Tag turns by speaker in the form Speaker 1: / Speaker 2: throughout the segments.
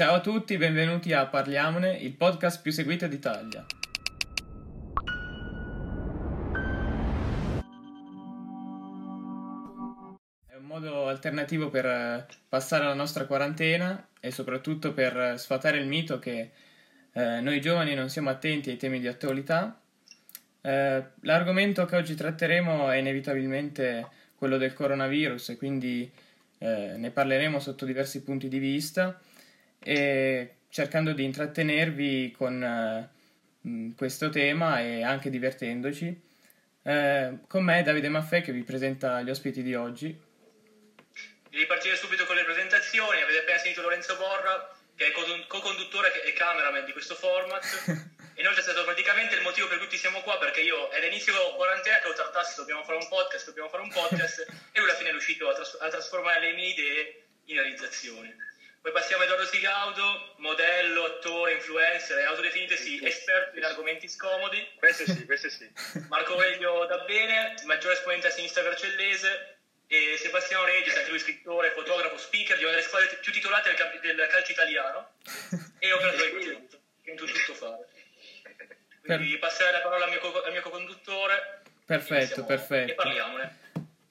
Speaker 1: Ciao a tutti, benvenuti a Parliamone, il podcast più seguito d'Italia. È un modo alternativo per eh, passare la nostra quarantena e soprattutto per sfatare il mito che eh, noi giovani non siamo attenti ai temi di attualità. Eh, l'argomento che oggi tratteremo è inevitabilmente quello del coronavirus e quindi eh, ne parleremo sotto diversi punti di vista e cercando di intrattenervi con uh, questo tema e anche divertendoci. Eh, con me Davide Maffè che vi presenta gli ospiti di oggi.
Speaker 2: Direi partire subito con le presentazioni. Avete appena sentito Lorenzo Borra, che è co-conduttore e cameraman di questo format. Inoltre è stato praticamente il motivo per cui siamo qua, perché io è all'inizio quarantena che lo trattassi, dobbiamo fare un podcast, dobbiamo fare un podcast, e lui alla fine è riuscito a, tras- a trasformare le mie idee in realizzazione. Poi passiamo a Edoardo Sigaudo, modello, attore, influencer, autodefinitesi sì. esperto in argomenti scomodi.
Speaker 3: Questo sì, questo sì.
Speaker 2: Marco Veglio da bene, maggiore esponente a sinistra vercellese. E Sebastiano Regis, anche lui scrittore, fotografo, speaker di una delle squadre più titolate del, del calcio italiano e operatore di contenuto, che in tutto fare. Quindi per... passare la parola al mio, co- al mio co-conduttore.
Speaker 1: Perfetto, perfetto.
Speaker 2: E parliamone.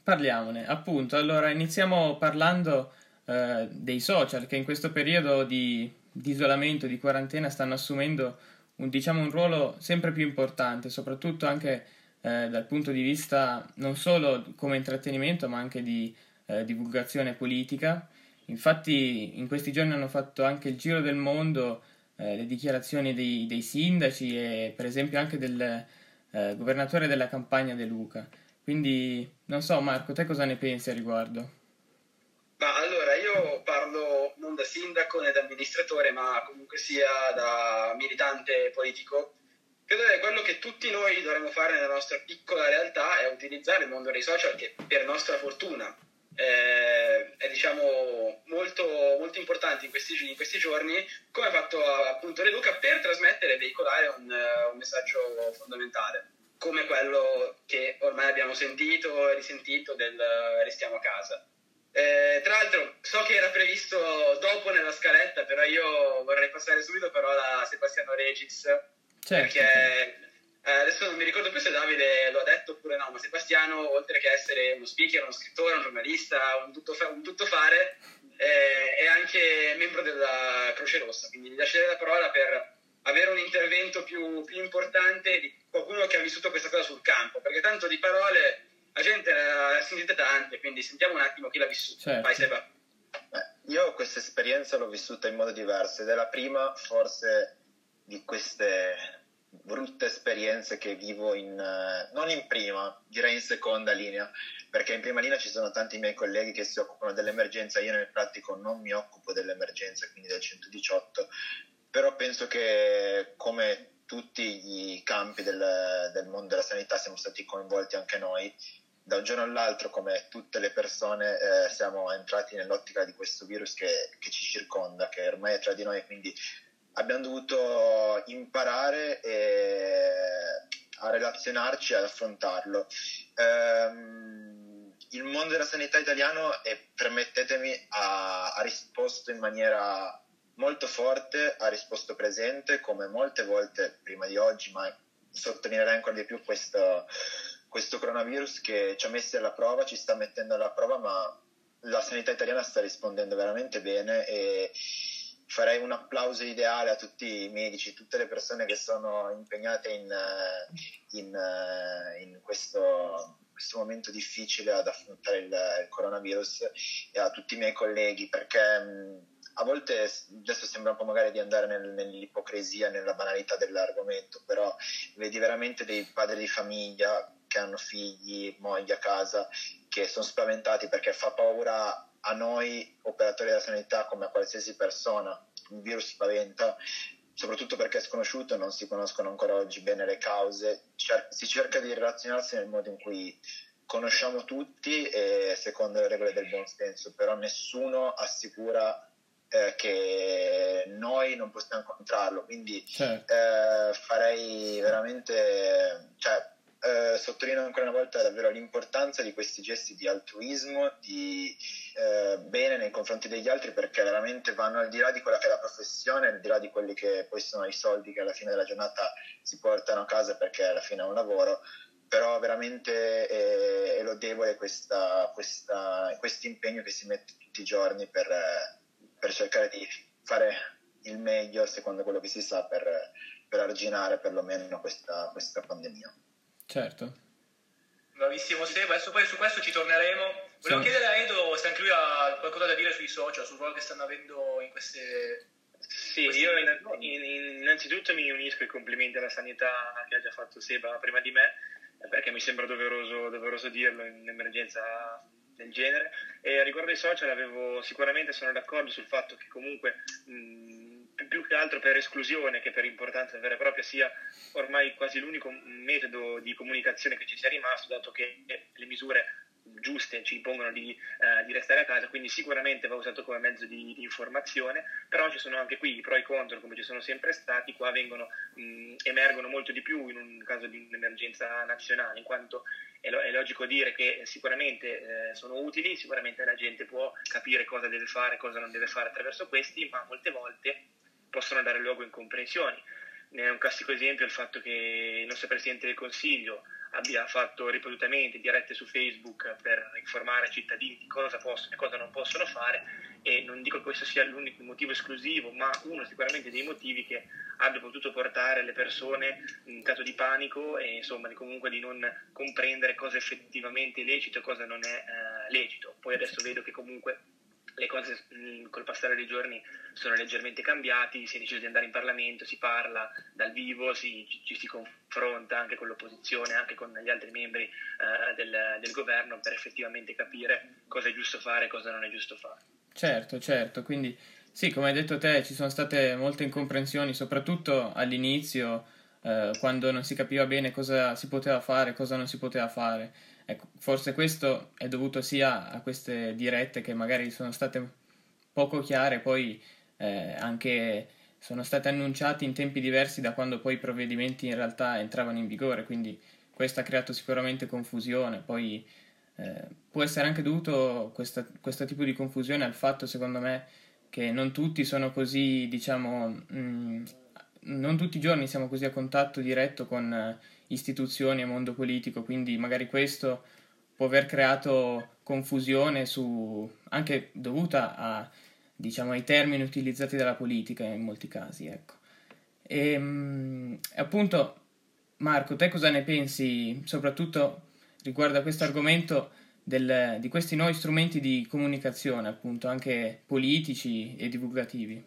Speaker 1: Parliamone, appunto. Allora, iniziamo parlando eh, dei social che in questo periodo di, di, isolamento, di quarantena stanno assumendo un, diciamo, un ruolo sempre più importante, soprattutto anche eh, dal punto di vista non solo come intrattenimento ma anche di eh, divulgazione politica. Infatti in questi giorni hanno fatto anche il giro del mondo eh, le dichiarazioni dei, dei, sindaci e per esempio anche del eh, governatore della campagna De Luca. Quindi non so Marco, te cosa ne pensi a riguardo?
Speaker 3: Ma allora io parlo non da sindaco né da amministratore, ma comunque sia da militante politico. Credo che quello che tutti noi dovremmo fare nella nostra piccola realtà è utilizzare il mondo dei social che per nostra fortuna eh, è diciamo molto, molto importante in questi, in questi, giorni, come ha fatto appunto Reduca, per trasmettere e veicolare un, un messaggio fondamentale come quello che ormai abbiamo sentito e risentito del restiamo a casa. Eh, tra l'altro so che era previsto dopo nella scaletta, però io vorrei passare subito però a Sebastiano Regis, certo. perché eh, adesso non mi ricordo più se Davide lo ha detto oppure no, ma Sebastiano, oltre che essere uno speaker, uno scrittore, un giornalista, un, tutto, un tuttofare, eh, è anche membro della Croce Rossa, quindi gli lascerei la parola per avere un intervento più, più importante di qualcuno che ha vissuto questa cosa sul campo, perché tanto di parole la gente ne ha sentite tante, quindi sentiamo un attimo chi l'ha vissuta. Certo. Vai Seba.
Speaker 4: Beh, io questa esperienza l'ho vissuta in modo diverso ed è la prima forse di queste brutte esperienze che vivo in, eh, non in prima, direi in seconda linea, perché in prima linea ci sono tanti miei colleghi che si occupano dell'emergenza, io nel pratico non mi occupo dell'emergenza, quindi del 118, però penso che come tutti i campi del, del mondo della sanità siamo stati coinvolti anche noi da un giorno all'altro, come tutte le persone, eh, siamo entrati nell'ottica di questo virus che, che, ci circonda, che ormai è tra di noi, quindi abbiamo dovuto imparare a relazionarci e ad affrontarlo. Ehm, il mondo della sanità italiano, e permettetemi, ha, ha risposto in maniera molto forte, ha risposto presente, come molte volte prima di oggi, ma sottolineerei ancora di più questo questo coronavirus che ci ha messi alla prova, ci sta mettendo alla prova, ma la sanità italiana sta rispondendo veramente bene e farei un applauso ideale a tutti i medici, tutte le persone che sono impegnate in, in, in questo, questo, momento difficile ad affrontare il, il, coronavirus e a tutti i miei colleghi perché a volte adesso sembra un po' magari di andare nel, nell'ipocrisia, nella banalità dell'argomento, però vedi veramente dei padri di famiglia che hanno figli, moglie a casa, che sono spaventati perché fa paura a noi operatori della sanità come a qualsiasi persona. Il virus spaventa, soprattutto perché è sconosciuto, non si conoscono ancora oggi bene le cause. Cer- si cerca di relazionarsi nel modo in cui conosciamo tutti e secondo le regole del buon senso, però nessuno assicura eh, che noi non possiamo incontrarlo. Quindi certo. eh, farei veramente, cioè, eh, sottolineo ancora una volta davvero l'importanza di questi gesti di altruismo, di eh, bene nei confronti degli altri, perché veramente vanno al di là di quella che è la professione, al di là di quelli che poi sono i soldi che alla fine della giornata si portano a casa perché alla fine è un lavoro, però veramente è, è lodevole questo impegno che si mette tutti i giorni per, per, cercare di fare il meglio secondo quello che si sa per, per arginare perlomeno questa, questa pandemia.
Speaker 1: Certo.
Speaker 2: Bravissimo Seba, adesso poi su questo ci torneremo. Volevo sì. chiedere a Edo se anche lui ha qualcosa da dire sui social, sul ruolo che stanno avendo in queste...
Speaker 5: Sì, io innanzitutto mi unisco ai complimenti alla sanità che ha già fatto Seba prima di me, perché mi sembra doveroso, doveroso dirlo in un'emergenza del genere. E riguardo ai social avevo, sicuramente sono d'accordo sul fatto che comunque... Mh, più che altro per esclusione che per importanza vera e propria sia ormai quasi l'unico metodo di comunicazione che ci sia rimasto, dato che le misure giuste ci impongono di, eh, di, restare a casa, quindi sicuramente va usato come mezzo di, di, informazione, però ci sono anche qui i pro e i contro come ci sono sempre stati, qua vengono, mh, emergono molto di più in un caso di un'emergenza nazionale, in quanto è, lo, è logico dire che sicuramente eh, sono utili, sicuramente la gente può capire cosa deve fare, cosa non deve fare attraverso questi, ma molte volte possono dare luogo a incomprensioni. Ne è un classico esempio il fatto che il nostro Presidente del Consiglio abbia fatto ripetutamente dirette su Facebook per informare i cittadini di cosa possono e cosa non possono fare e non dico che questo sia l'unico motivo esclusivo, ma uno sicuramente dei motivi che abbia potuto portare le persone in stato di panico e insomma di comunque di non comprendere cosa è effettivamente lecito e cosa non è eh, lecito. Poi adesso vedo che comunque le cose mm, col passare dei giorni sono leggermente cambiati, si è deciso di andare in Parlamento, si parla dal vivo, si, ci si confronta anche con l'opposizione, anche con gli altri membri eh, del, del, governo per effettivamente capire cosa è giusto fare e cosa non è giusto fare.
Speaker 1: Certo, certo, quindi sì, come hai detto te, ci sono state molte incomprensioni, soprattutto all'inizio, eh, quando non si capiva bene cosa si poteva fare, cosa non si poteva fare Ecco, forse questo è dovuto sia a queste dirette che magari sono state poco chiare, poi eh, anche sono state annunciate in tempi diversi da quando poi i provvedimenti in realtà entravano in vigore, quindi questo ha creato sicuramente confusione. Poi eh, può essere anche dovuto questa, questo tipo di confusione al fatto, secondo me, che non tutti sono così, diciamo, mh, mm, non tutti i giorni siamo così a contatto diretto con istituzioni e mondo politico, quindi magari questo può aver creato confusione su, anche dovuta a, diciamo, ai termini utilizzati dalla politica in molti casi. Ecco. E, ehm, appunto, Marco, te cosa ne pensi soprattutto riguardo a questo argomento del, di questi nuovi strumenti di comunicazione, appunto, anche politici e divulgativi?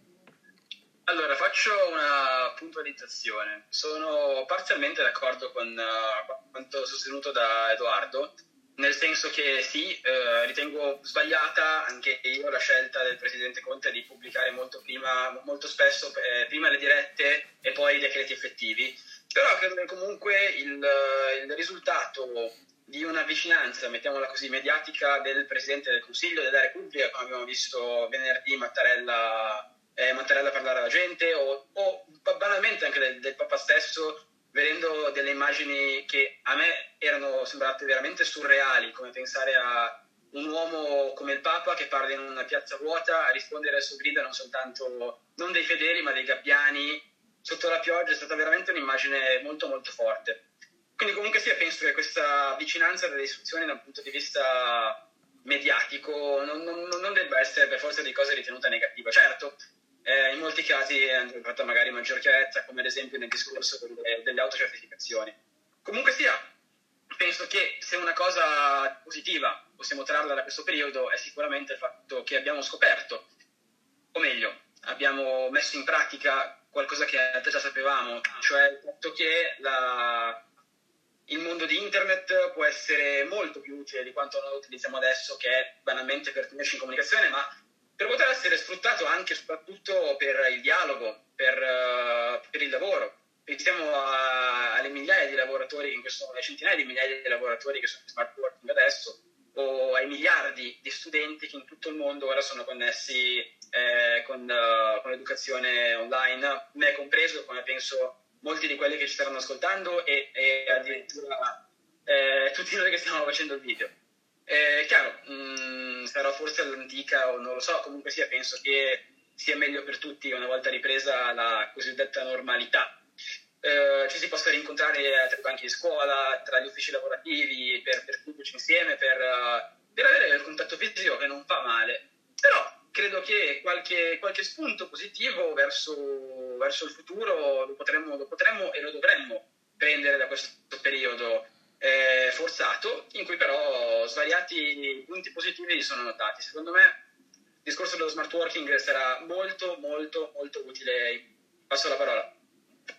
Speaker 3: Allora, faccio una puntualizzazione. Sono parzialmente d'accordo con uh, quanto sostenuto da Edoardo, nel senso che sì, eh, ritengo sbagliata anche io la scelta del Presidente Conte di pubblicare molto, prima, molto spesso eh, prima le dirette e poi i decreti effettivi, però credo che comunque il, il risultato di una vicinanza, mettiamola così, mediatica del Presidente del Consiglio della Repubblica, come abbiamo visto venerdì Mattarella eh, Mattarella parlare alla gente o, o banalmente anche del, del, Papa stesso vedendo delle immagini che a me erano sembrate veramente surreali come pensare a un uomo come il Papa che parla in una piazza vuota a rispondere al suo grido non soltanto non dei fedeli ma dei gabbiani. Sotto la pioggia è stata veramente un'immagine molto molto forte. Quindi comunque sì penso che questa vicinanza delle istruzioni da un punto di vista mediatico non, non, non debba essere per forza di cose ritenuta negativa. Certo eh, in molti casi è fatta magari maggior chiarezza, come ad esempio nel discorso delle, delle autocertificazioni. Comunque sia, penso che se una cosa positiva possiamo trarla da questo periodo è sicuramente il fatto che abbiamo scoperto, o meglio, abbiamo messo in pratica qualcosa che già sapevamo, cioè il fatto che la, il mondo di internet può essere molto più utile di quanto noi utilizziamo adesso, che è banalmente per tenerci in comunicazione, ma per poter essere sfruttato anche e soprattutto per il dialogo, per, uh, per il lavoro. Pensiamo a, alle migliaia di lavoratori, in questo, alle centinaia di migliaia di lavoratori che sono in smart working adesso, o ai miliardi di studenti che in tutto il mondo ora sono connessi eh, con, uh, con, l'educazione online, me compreso, come penso molti di quelli che ci staranno ascoltando e, e addirittura eh, tutti noi che stiamo facendo il video. Eh, chiaro, mh, mm, sarà forse all'antica o non lo so, comunque sia, penso che sia meglio per tutti una volta ripresa la cosiddetta normalità. Eh, ci si possa rincontrare tra i banchi di scuola, tra gli uffici lavorativi, per, per insieme, per, uh, per avere il contatto fisico che non fa male. Però credo che qualche, qualche spunto positivo verso, verso, il futuro lo potremmo, lo potremmo, e lo dovremmo prendere da questo periodo eh, forzato, in cui però svariati punti positivi sono notati. Secondo me il discorso dello smart working sarà molto, molto, molto utile. Passo la parola.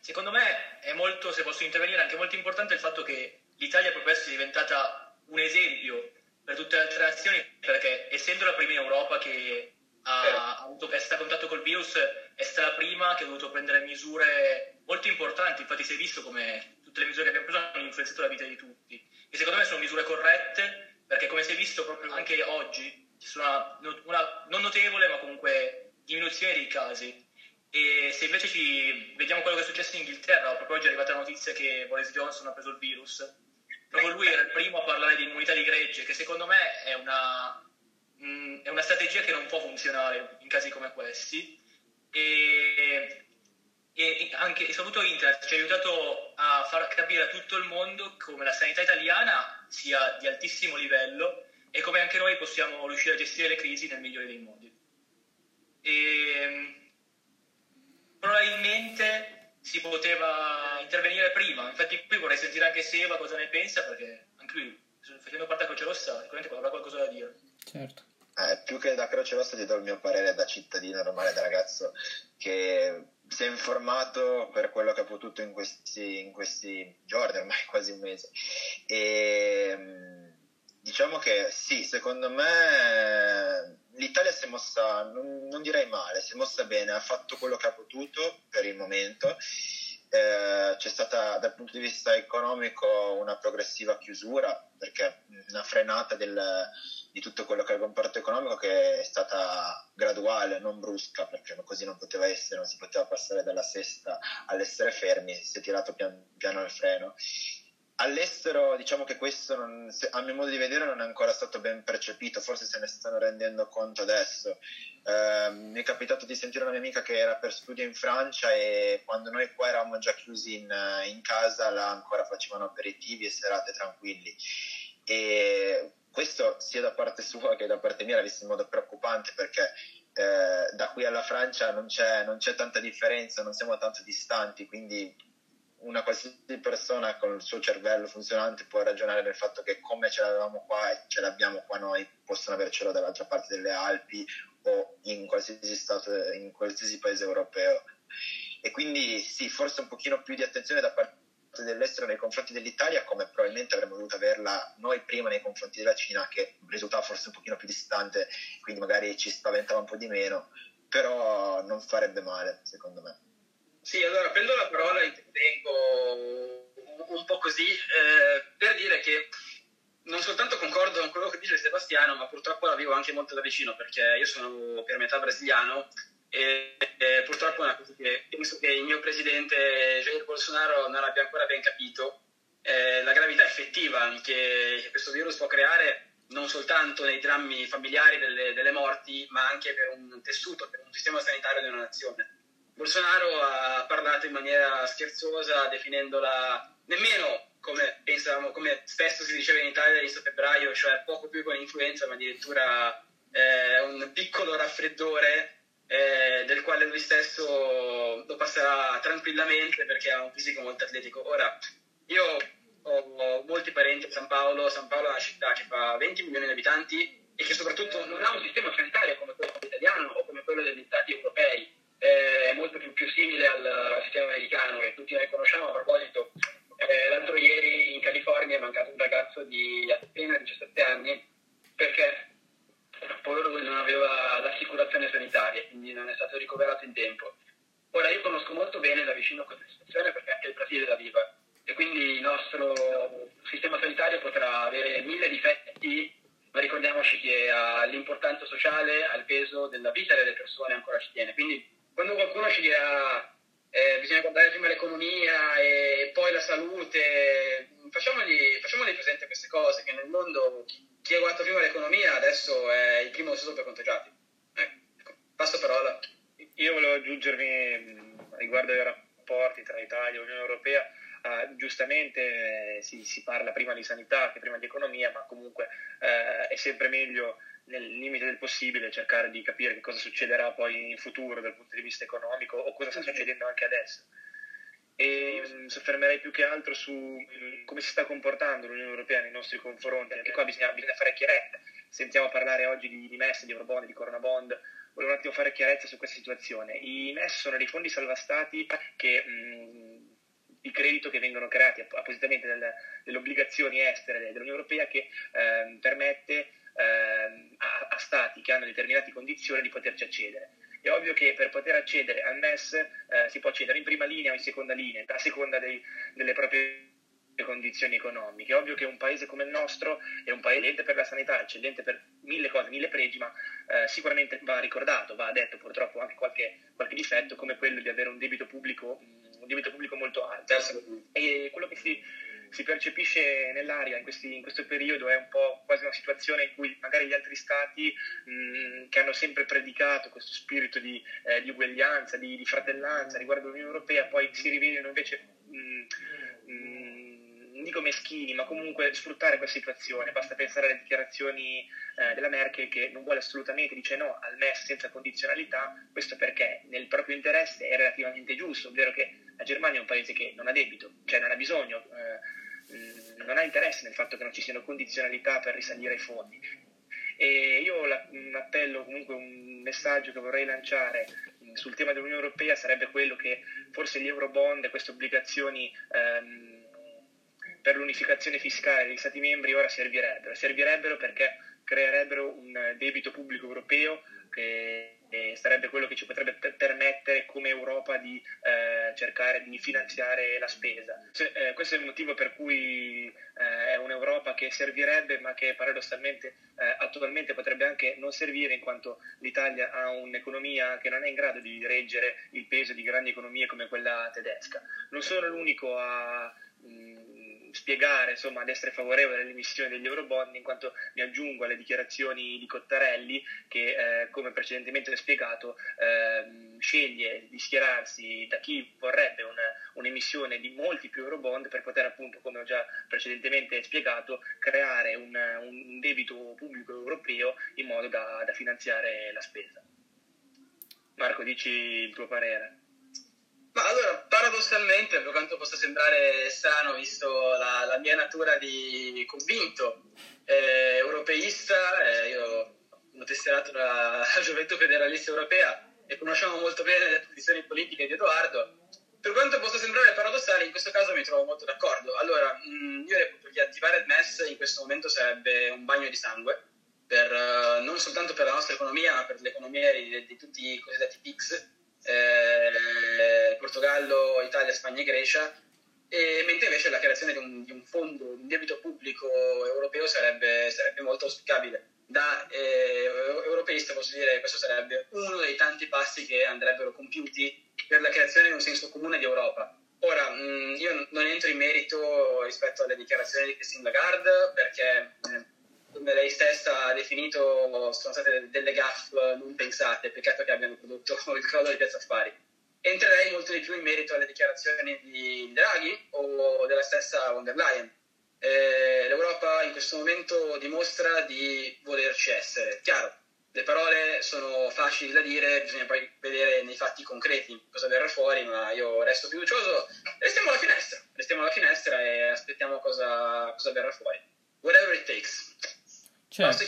Speaker 2: Secondo me è molto, se posso intervenire, anche molto importante il fatto che l'Italia potrebbe essere diventata un esempio per tutte le altre nazioni, perché essendo la prima in Europa che ha avuto, è stata a contatto col virus, è stata la prima che ha dovuto prendere misure molto importanti. Infatti, si è visto come tutte le misure che abbiamo preso hanno influenzato la vita di tutti. E secondo me sono misure corrette, perché come si è visto proprio anche oggi, ci sono una, una non notevole, ma comunque diminuzione dei casi. E se invece ci vediamo quello che è successo in Inghilterra, proprio oggi è arrivata la notizia che Boris Johnson ha preso il virus, proprio lui era il primo a parlare di immunità di gregge, che secondo me è una, mh, è una strategia che non può funzionare in casi come questi. E, e anche soprattutto Internet ci ha aiutato a far capire a tutto il mondo come la sanità italiana sia di altissimo livello e come anche noi possiamo riuscire a gestire le crisi nel migliore dei modi. E, probabilmente si poteva intervenire prima, infatti qui vorrei sentire anche Seba cosa ne pensa perché anche lui facendo parte della Croce Rossa sicuramente avrà qualcosa da dire.
Speaker 1: Certo.
Speaker 4: Eh, più che da Croce Rossa ti do il mio parere da cittadino normale, da ragazzo che si è informato per quello che ha potuto in questi, in questi giorni, ormai quasi un mese. E diciamo che sì, secondo me l'Italia si è mossa, non, non, direi male, si è mossa bene, ha fatto quello che ha potuto per il momento. Eh, c'è stata dal punto di vista economico una progressiva chiusura perché una frenata del, di tutto quello che è il comparto economico che è stata graduale, non brusca, perché così non poteva essere, non si poteva passare dalla sesta all'essere fermi, si è tirato pian, piano il freno. All'estero diciamo che questo non, a mio modo di vedere non è ancora stato ben percepito, forse se ne stanno rendendo conto adesso. Eh, mi è capitato di sentire una mia amica che era per studio in Francia e quando noi qua eravamo già chiusi in, in casa là ancora facevano aperitivi e serate tranquilli. E questo sia da parte sua che da parte mia l'ha visto in modo preoccupante perché eh, da qui alla Francia non c'è, non c'è tanta differenza, non siamo tanto distanti, quindi una qualsiasi persona con il suo cervello funzionante può ragionare del fatto che come ce l'avevamo qua e ce l'abbiamo qua noi, possono avercelo dall'altra parte delle Alpi o in qualsiasi stato, in qualsiasi paese europeo. E quindi sì, forse un pochino più di attenzione da parte dell'estero nei confronti dell'Italia come probabilmente avremmo dovuto averla noi prima nei confronti della Cina che risultava forse un pochino più distante quindi magari ci spaventava un po' di meno però non farebbe male secondo me.
Speaker 3: Sì allora prendo la parola e intervengo un po' così eh, per dire che non soltanto concordo con quello che dice Sebastiano ma purtroppo la vivo anche molto da vicino perché io sono per metà brasiliano e, e purtroppo è una cosa che penso che il mio presidente Jair Bolsonaro non abbia ancora ben capito eh, la gravità effettiva che questo virus può creare non soltanto nei drammi familiari delle, delle, morti, ma anche per un tessuto, per un sistema sanitario di una nazione. Bolsonaro ha parlato in maniera scherzosa, definendola nemmeno come pensavamo, come spesso si diceva in Italia l'inizio febbraio, cioè poco più con influenza, ma addirittura eh, un piccolo raffreddore eh, del quale lui stesso lo passerà tranquillamente perché ha un fisico molto atletico. Ora, io ho molti parenti a San Paolo, San Paolo è una città che fa 20 milioni di abitanti e che soprattutto non ha un sistema sanitario come quello italiano o come quello degli stati europei, eh, è molto più, più simile al, sistema americano che tutti noi conosciamo. A proposito, eh, l'altro ieri in California è mancato un ragazzo di appena 17 anni perché povero lui non aveva l'assicurazione sanitaria, quindi non è stato ricoverato in tempo. Ora io conosco molto bene da vicino questa situazione perché anche il Brasile la viva e quindi il nostro sistema sanitario potrà avere mille difetti, ma ricordiamoci che all'importanza sociale, al peso della vita delle persone ancora ci tiene. Quindi quando qualcuno ci dirà eh, bisogna guardare prima l'economia, l'economia e poi la salute, facciamogli, facciamogli presente queste cose, che nel mondo chi ha guardato prima l'economia adesso è il primo usato per contagiati. Ecco, passo parola.
Speaker 5: Io volevo aggiungermi riguardo ai rapporti tra Italia e Unione Europea. Uh, giustamente eh, si, si, parla prima di sanità che prima di economia, ma comunque uh, è sempre meglio nel limite del possibile cercare di capire che cosa succederà poi in futuro dal punto di vista economico o cosa sta succedendo anche adesso. E mi soffermerei più che altro su mm, come si sta comportando l'Unione Europea nei nostri confronti, anche qua bisogna, bisogna fare chiarezza. Sentiamo parlare oggi di, di MES, di Eurobond, di Corona Bond, volevo un attimo fare chiarezza su questa situazione. I MES sono dei fondi salvastati che... Mh, mm, di credito che vengono creati appositamente delle, delle obbligazioni estere dell'Unione Europea che eh, permette ehm, a, a, stati che hanno determinate condizioni di poterci accedere. È ovvio che per poter accedere al MES eh, si può accedere in prima linea o in seconda linea, a seconda dei, delle proprie condizioni economiche. È ovvio che un paese come il nostro è un paese eccellente per la sanità, eccellente per mille cose, mille pregi, ma eh, sicuramente va ricordato, va detto purtroppo anche qualche, qualche, difetto come quello di avere un debito pubblico, un debito pubblico molto alto. E quello che si si percepisce nell'aria in, questi, in, questo periodo è un po' quasi una situazione in cui magari gli altri stati mh, che hanno sempre predicato questo spirito di, eh, di uguaglianza, di, di, fratellanza riguardo l'Unione Europea, poi si rivelano invece mh, mh, non dico meschini, ma comunque sfruttare questa situazione. Basta pensare alle dichiarazioni eh, della Merkel che non vuole assolutamente, dice no al MES senza condizionalità, questo perché nel proprio interesse è relativamente giusto, ovvero che la Germania è un paese che non ha debito, cioè non ha bisogno. Eh, Mm, non ha interesse nel fatto che non ci siano condizionalità per risalire i fondi. E io la, un appello, comunque un messaggio che vorrei lanciare mm, sul tema dell'Unione Europea sarebbe quello che forse gli eurobond e queste obbligazioni ehm, per l'unificazione fiscale degli Stati membri ora servirebbero. Servirebbero perché creerebbero un debito pubblico europeo che sarebbe quello che ci potrebbe permettere come Europa di eh, cercare di finanziare la spesa. Cioè, eh, questo è il motivo per cui eh, è un'Europa che servirebbe ma che paradossalmente eh, attualmente potrebbe anche non servire in quanto l'Italia ha un'economia che non è in grado di reggere il peso di grandi economie come quella tedesca. Non sono l'unico a... Mh, spiegare insomma, ad essere favorevole all'emissione degli eurobond, in quanto mi aggiungo alle dichiarazioni di Cottarelli che, eh, come precedentemente spiegato, eh, sceglie di schierarsi da chi vorrebbe una, un'emissione di molti più eurobond per poter appunto, come ho già precedentemente spiegato, creare un, un debito pubblico europeo in modo da, da finanziare la spesa. Marco, dici il tuo parere.
Speaker 3: Ma allora, paradossalmente, per quanto possa sembrare strano, visto la, la mia natura di convinto eh, europeista, eh, io ho testerato la, la Gioventù Federalista Europea e conosciamo molto bene le posizioni politiche di Edoardo. Per quanto possa sembrare paradossale, in questo caso mi trovo molto d'accordo. Allora, mm, io reputo che attivare il MES in questo momento sarebbe un bagno di sangue, per, uh, non soltanto per la nostra economia, ma per l'economia di, di tutti i cosiddetti PICS, eh, Portogallo, Italia, Spagna e Grecia, e, mentre invece la creazione di un, di un fondo, un debito pubblico europeo sarebbe, sarebbe molto auspicabile. Da eh, europeista posso dire che questo sarebbe uno dei tanti passi che andrebbero compiuti per la creazione di un senso comune di Europa. Ora, mh, io non entro in merito rispetto alle dichiarazioni di Christine Lagarde perché eh, come lei stessa ha definito, sono state delle gaffe non pensate, peccato che abbiano prodotto il crollo di Piazza Affari. Entrerei molto di più in merito alle dichiarazioni di Draghi o della stessa von der Leyen. Eh, L'Europa in questo momento dimostra di volerci essere. Chiaro, le parole sono facili da dire, bisogna poi vedere nei fatti concreti cosa verrà fuori, ma io resto fiducioso. Restiamo alla finestra, restiamo alla finestra e aspettiamo cosa, cosa verrà fuori. Whatever it takes. Certo,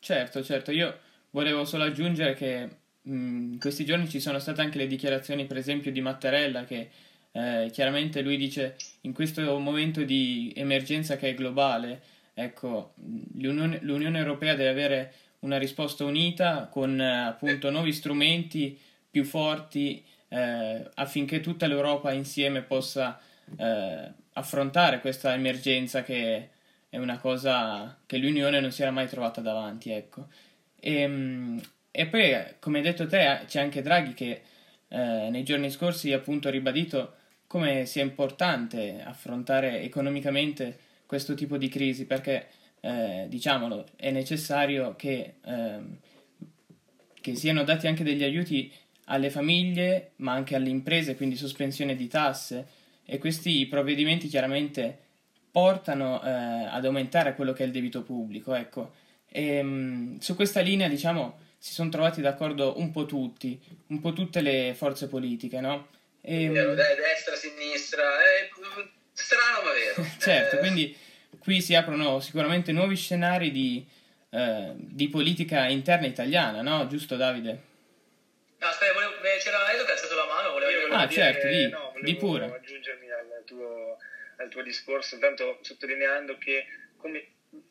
Speaker 1: certo, certo. Io volevo solo aggiungere che mh, in questi giorni ci sono state anche le dichiarazioni, per esempio, di Mattarella che eh, chiaramente lui dice in questo momento di emergenza che è globale, ecco, l'Unione, l'Unione Europea deve avere una risposta unita con eh, appunto nuovi strumenti più forti eh, affinché tutta l'Europa insieme possa eh, affrontare questa emergenza che è una cosa che l'Unione non si era mai trovata davanti, ecco. E, ehm, e poi, come hai detto te, c'è anche Draghi che eh, nei giorni scorsi appunto ha ribadito come sia importante affrontare economicamente questo tipo di crisi, perché eh, diciamolo, è necessario che, eh, che siano dati anche degli aiuti alle famiglie, ma anche alle imprese, quindi sospensione di tasse e questi provvedimenti chiaramente portano eh, ad aumentare quello che è il debito pubblico, ecco. E, mh, su questa linea, diciamo, si sono trovati d'accordo un po' tutti, un po' tutte le forze politiche, no?
Speaker 3: E, vero, destra, sinistra, è strano ma vero.
Speaker 1: certo, eh... quindi qui si aprono sicuramente nuovi scenari di, eh, di politica interna italiana, no? Giusto Davide?
Speaker 2: No, aspetta, volevo, c'era Edo che ha alzato la mano, volevo
Speaker 1: Ah, certo,
Speaker 5: di,
Speaker 1: no, di pure.
Speaker 5: aggiungermi al tuo, al tuo discorso, intanto sottolineando che come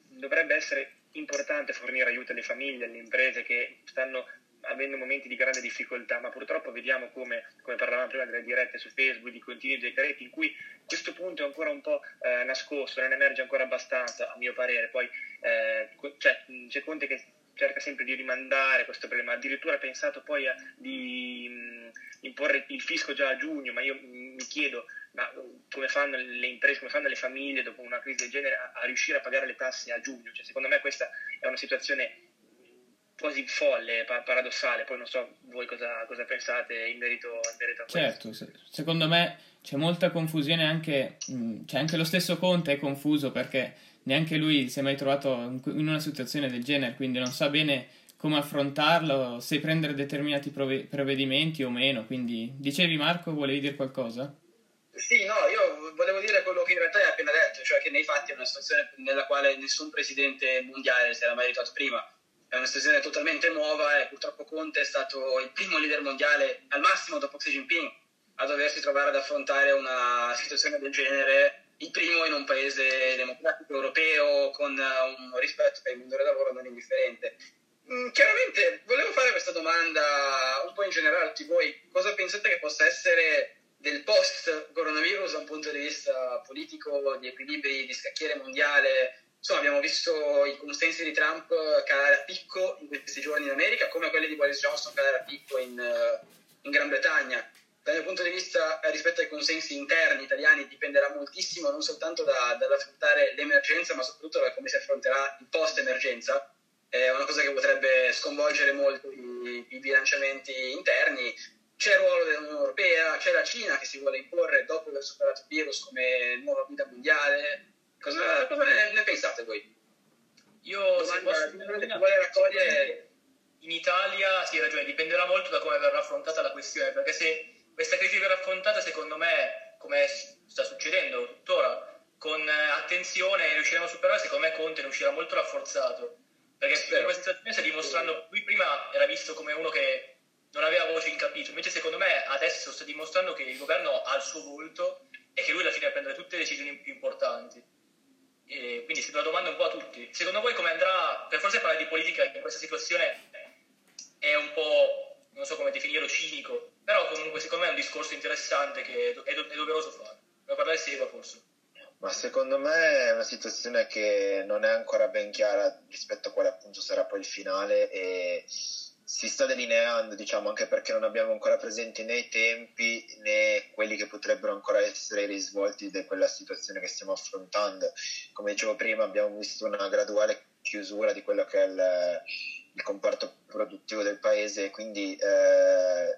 Speaker 5: dovrebbe essere importante fornire aiuto alle famiglie, alle imprese che stanno avendo momenti di grande difficoltà, ma purtroppo vediamo come, come parlavamo prima delle dirette su Facebook, di continui decreti in cui questo punto è ancora un po' eh, nascosto, non emerge ancora abbastanza, a mio parere. Poi eh, cioè, c'è Conte che cerca sempre di rimandare questo problema, addirittura ha pensato poi a, di mh, imporre il fisco già a giugno, ma io mi chiedo ma come fanno le imprese, come fanno le famiglie dopo una crisi del genere a, a riuscire a pagare le tasse a giugno? Cioè, secondo me questa è una situazione quasi folle, paradossale, poi non so voi cosa, cosa pensate in merito, in merito, a
Speaker 1: questo. Certo, secondo me c'è molta confusione anche, mh, cioè anche lo stesso Conte è confuso perché neanche lui si è mai trovato in una situazione del genere, quindi non sa bene come affrontarlo, se prendere determinati provvedimenti o meno. Quindi, dicevi Marco, volevi dire qualcosa?
Speaker 3: Sì, no, io volevo dire quello che in realtà hai appena detto, cioè che nei fatti è una situazione nella quale nessun presidente mondiale si era mai ritrovato prima. È una situazione totalmente nuova e purtroppo Conte è stato il primo leader mondiale, al massimo dopo Xi Jinping, a doversi trovare ad affrontare una situazione del genere il primo in un paese democratico europeo con un rispetto per il mondo del lavoro non indifferente. Mm, chiaramente volevo fare questa domanda un po' in generale a tutti voi. Cosa pensate che possa essere del post-coronavirus da un punto di vista politico, di equilibri, di scacchiere mondiale? Insomma, abbiamo visto i consensi di Trump calare a picco in questi giorni in America, come quelli di Boris Johnson calare a picco in, in Gran Bretagna. Dal mio punto di vista eh, rispetto ai consensi interni italiani dipenderà moltissimo non soltanto da, dall'affrontare l'emergenza ma soprattutto da come si affronterà il post emergenza è una cosa che potrebbe sconvolgere molto i, i bilanciamenti interni. C'è il ruolo dell'Unione Europea c'è la Cina che si vuole imporre dopo aver superato il virus come nuova guida mondiale cosa, cosa ne, ne, pensate voi?
Speaker 2: io se posso, vuole raccogliere in Italia sì, ragione, dipenderà molto da come verrà affrontata la questione, perché se questa crisi verrà affrontata, secondo me, come sta succedendo tuttora, con eh, attenzione riusciremo a superare, secondo me Conte ne uscirà molto rafforzato. Perché Spero. in questa situazione sta dimostrando, lui prima era visto come uno che non aveva voce in capitolo, invece secondo me adesso sta dimostrando che il governo ha il suo volto e che lui alla fine a prendere tutte le decisioni più importanti. E quindi si la domanda un po' a tutti. Secondo voi come andrà, per forse parlare di politica in questa situazione è un po', non so come definirlo, cinico, però comunque secondo me è un discorso interessante che è, do- è doveroso fare. Per parlare Seba forse.
Speaker 4: Ma secondo me è una situazione che non è ancora ben chiara rispetto a quale appunto sarà poi il finale e si sta delineando, diciamo, anche perché non abbiamo ancora presenti né i tempi né quelli che potrebbero ancora essere i risvolti di quella situazione che stiamo affrontando. Come dicevo prima, abbiamo visto una graduale chiusura di quello che è il, il comparto produttivo del paese e quindi eh,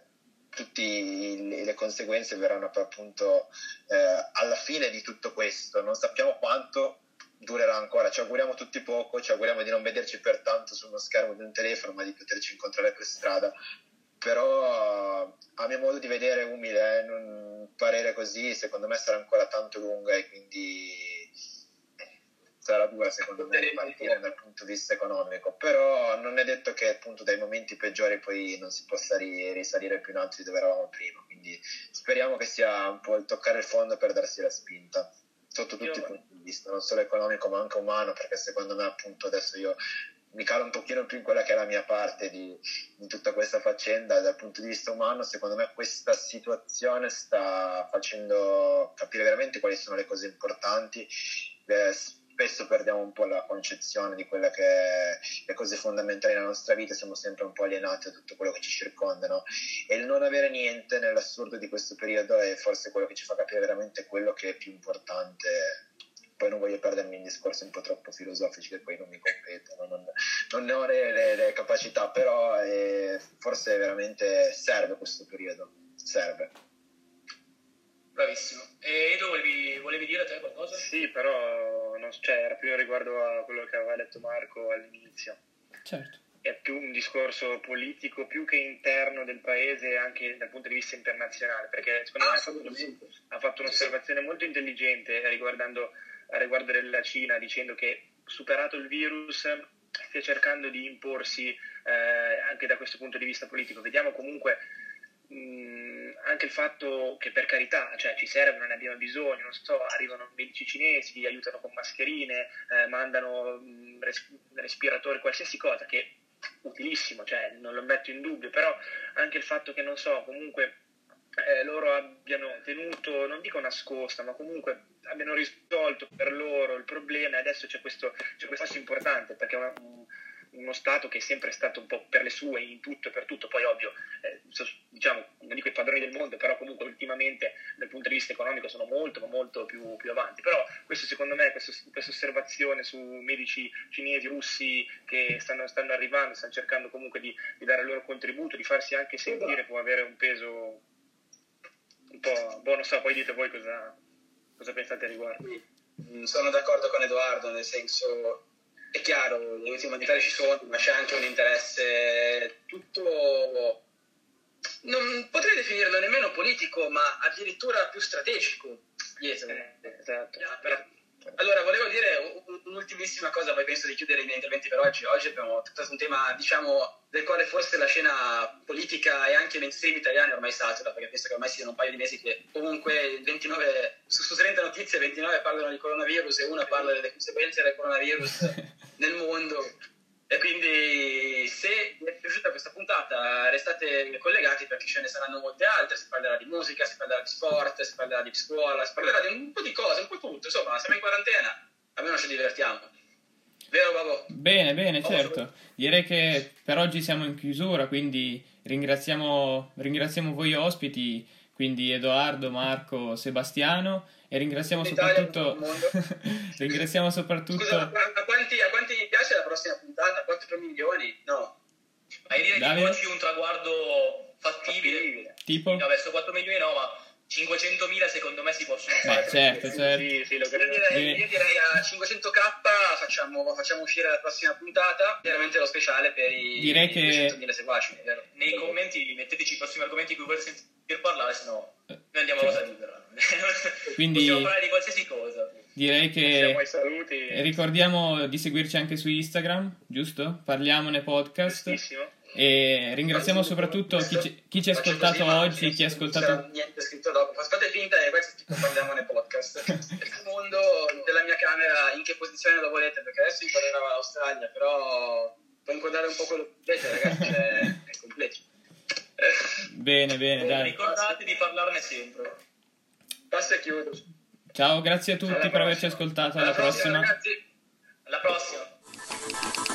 Speaker 4: tutte le conseguenze verranno appunto eh, alla fine di tutto questo. Non sappiamo quanto durerà ancora, ci auguriamo tutti poco, ci auguriamo di non vederci per tanto su uno schermo di un telefono, ma di poterci incontrare per strada. Però a mio modo di vedere umile, eh, un parere così, secondo me sarà ancora tanto lunga e quindi sarà dura secondo me ripartire dal punto di vista economico, però non è detto che appunto dai momenti peggiori poi non si possa risalire più in alto di dove eravamo prima, quindi speriamo che sia un po' il toccare il fondo per darsi la spinta sotto tutti io, i punti non solo economico ma anche umano, perché secondo me appunto adesso io mi calo un pochino più in quella che è la mia parte di, di, tutta questa faccenda dal punto di vista umano, secondo me questa situazione sta facendo capire veramente quali sono le cose importanti. Eh, spesso perdiamo un po' la concezione di quelle che è le cose fondamentali nella nostra vita, siamo sempre un po' alienati da tutto quello che ci circonda, no? E il non avere niente nell'assurdo di questo periodo è forse quello che ci fa capire veramente quello che è più importante. Poi non voglio perdermi in discorsi un po' troppo filosofici che poi non mi competono, non, non ne ho le, le, le capacità, però è, forse veramente serve questo periodo, serve.
Speaker 2: Bravissimo. E Edo, volevi, volevi dire a te qualcosa?
Speaker 5: Sì, però non, cioè, era più riguardo a quello che aveva detto Marco all'inizio.
Speaker 1: Certo.
Speaker 5: È più un discorso politico, più che interno del paese, anche dal punto di vista internazionale, perché secondo me ha fatto, ha fatto un'osservazione molto intelligente riguardando, riguardo della Cina, dicendo che superato il virus stia cercando di imporsi eh, anche da questo punto di vista politico. Vediamo comunque anche il fatto che per carità cioè, ci serve, non ne abbiamo bisogno, non so, arrivano medici cinesi, aiutano con mascherine, eh, mandano mh, res- respiratori, qualsiasi cosa che utilissimo, cioè, non lo metto in dubbio, però anche il fatto che non so, comunque eh, loro abbiano tenuto, non dico nascosta, ma comunque abbiano risolto per loro il problema e adesso c'è questo, c'è questo passo importante perché una, uno Stato che è sempre stato un po' per le sue in tutto e per tutto, poi ovvio, eh, diciamo, non dico i padroni del mondo, però comunque ultimamente dal punto di vista economico sono molto, ma molto più, più avanti. Però questo secondo me, questo, questa osservazione su medici cinesi, russi che stanno, stanno arrivando, stanno cercando comunque di, di, dare il loro contributo, di farsi anche sentire, può avere un peso un po', boh, non so, poi dite voi cosa, cosa pensate a riguardo.
Speaker 3: Mm, sono d'accordo con Edoardo, nel senso è chiaro, le ultime umanitarie ci sono, ma c'è anche un interesse tutto, non potrei definirlo nemmeno politico, ma addirittura più strategico dietro.
Speaker 5: Eh, esatto.
Speaker 3: Allora, volevo dire un'ultimissima cosa, poi penso di chiudere i miei interventi per oggi. Oggi abbiamo trattato un tema, diciamo, del quale forse la scena politica e anche mainstream italiana è ormai satura, perché penso che ormai siano un paio di mesi che comunque 29, su, su 30 notizie 29 parlano di coronavirus e una parla delle conseguenze del coronavirus nel mondo. E quindi se vi è piaciuta questa puntata restate collegati perché ce ne saranno molte altre, si parlerà di musica, si parlerà di sport, si parlerà di scuola, si parlerà di un po' di cose, un po' tutto, insomma siamo in quarantena, almeno ci divertiamo. Vero Babò?
Speaker 1: Bene, bene, certo. Direi che per oggi siamo in chiusura, quindi ringraziamo, ringraziamo voi ospiti, quindi Edoardo, Marco, Sebastiano e ringraziamo soprattutto ringraziamo soprattutto
Speaker 3: Scusa, a quanti, a quanti vi piace la prossima puntata? 4 milioni? No.
Speaker 2: Ma io direi Davide? di un traguardo fattibile. fattibile.
Speaker 1: Tipo?
Speaker 2: No, verso 4 milioni no, ma 500.000 secondo me si possono fare.
Speaker 1: Beh, certo, certo.
Speaker 3: Sì, sì, io, direi, io, direi, a 500k facciamo, facciamo, uscire la prossima puntata, chiaramente lo speciale per i
Speaker 1: direi che...
Speaker 3: 200.000 seguaci.
Speaker 2: Vero? Nei commenti metteteci i prossimi argomenti di cui volete sentir parlare, se no noi andiamo a rosa libera.
Speaker 1: Quindi,
Speaker 2: Possiamo parlare di qualsiasi cosa.
Speaker 1: Direi che ricordiamo di seguirci anche su Instagram, giusto? Parliamone podcast.
Speaker 5: Giustissimo.
Speaker 1: E ringraziamo soprattutto chi ci, chi ci ha ascoltato così, oggi, chi ha ascoltato...
Speaker 3: niente scritto dopo. Fate finta che questo tipo parliamo nei podcast. Il mondo della mia camera, in che posizione lo volete? Perché adesso inquadrava l'Australia, però puoi inquadrare un po' quello che volete, ragazzi, è, è completo.
Speaker 1: Bene, bene, dai.
Speaker 2: Ricordate di parlarne sempre.
Speaker 3: Basta e chiudo.
Speaker 1: Ciao, grazie a tutti per averci ascoltato. Alla prossima. Ragazzi. Alla prossima.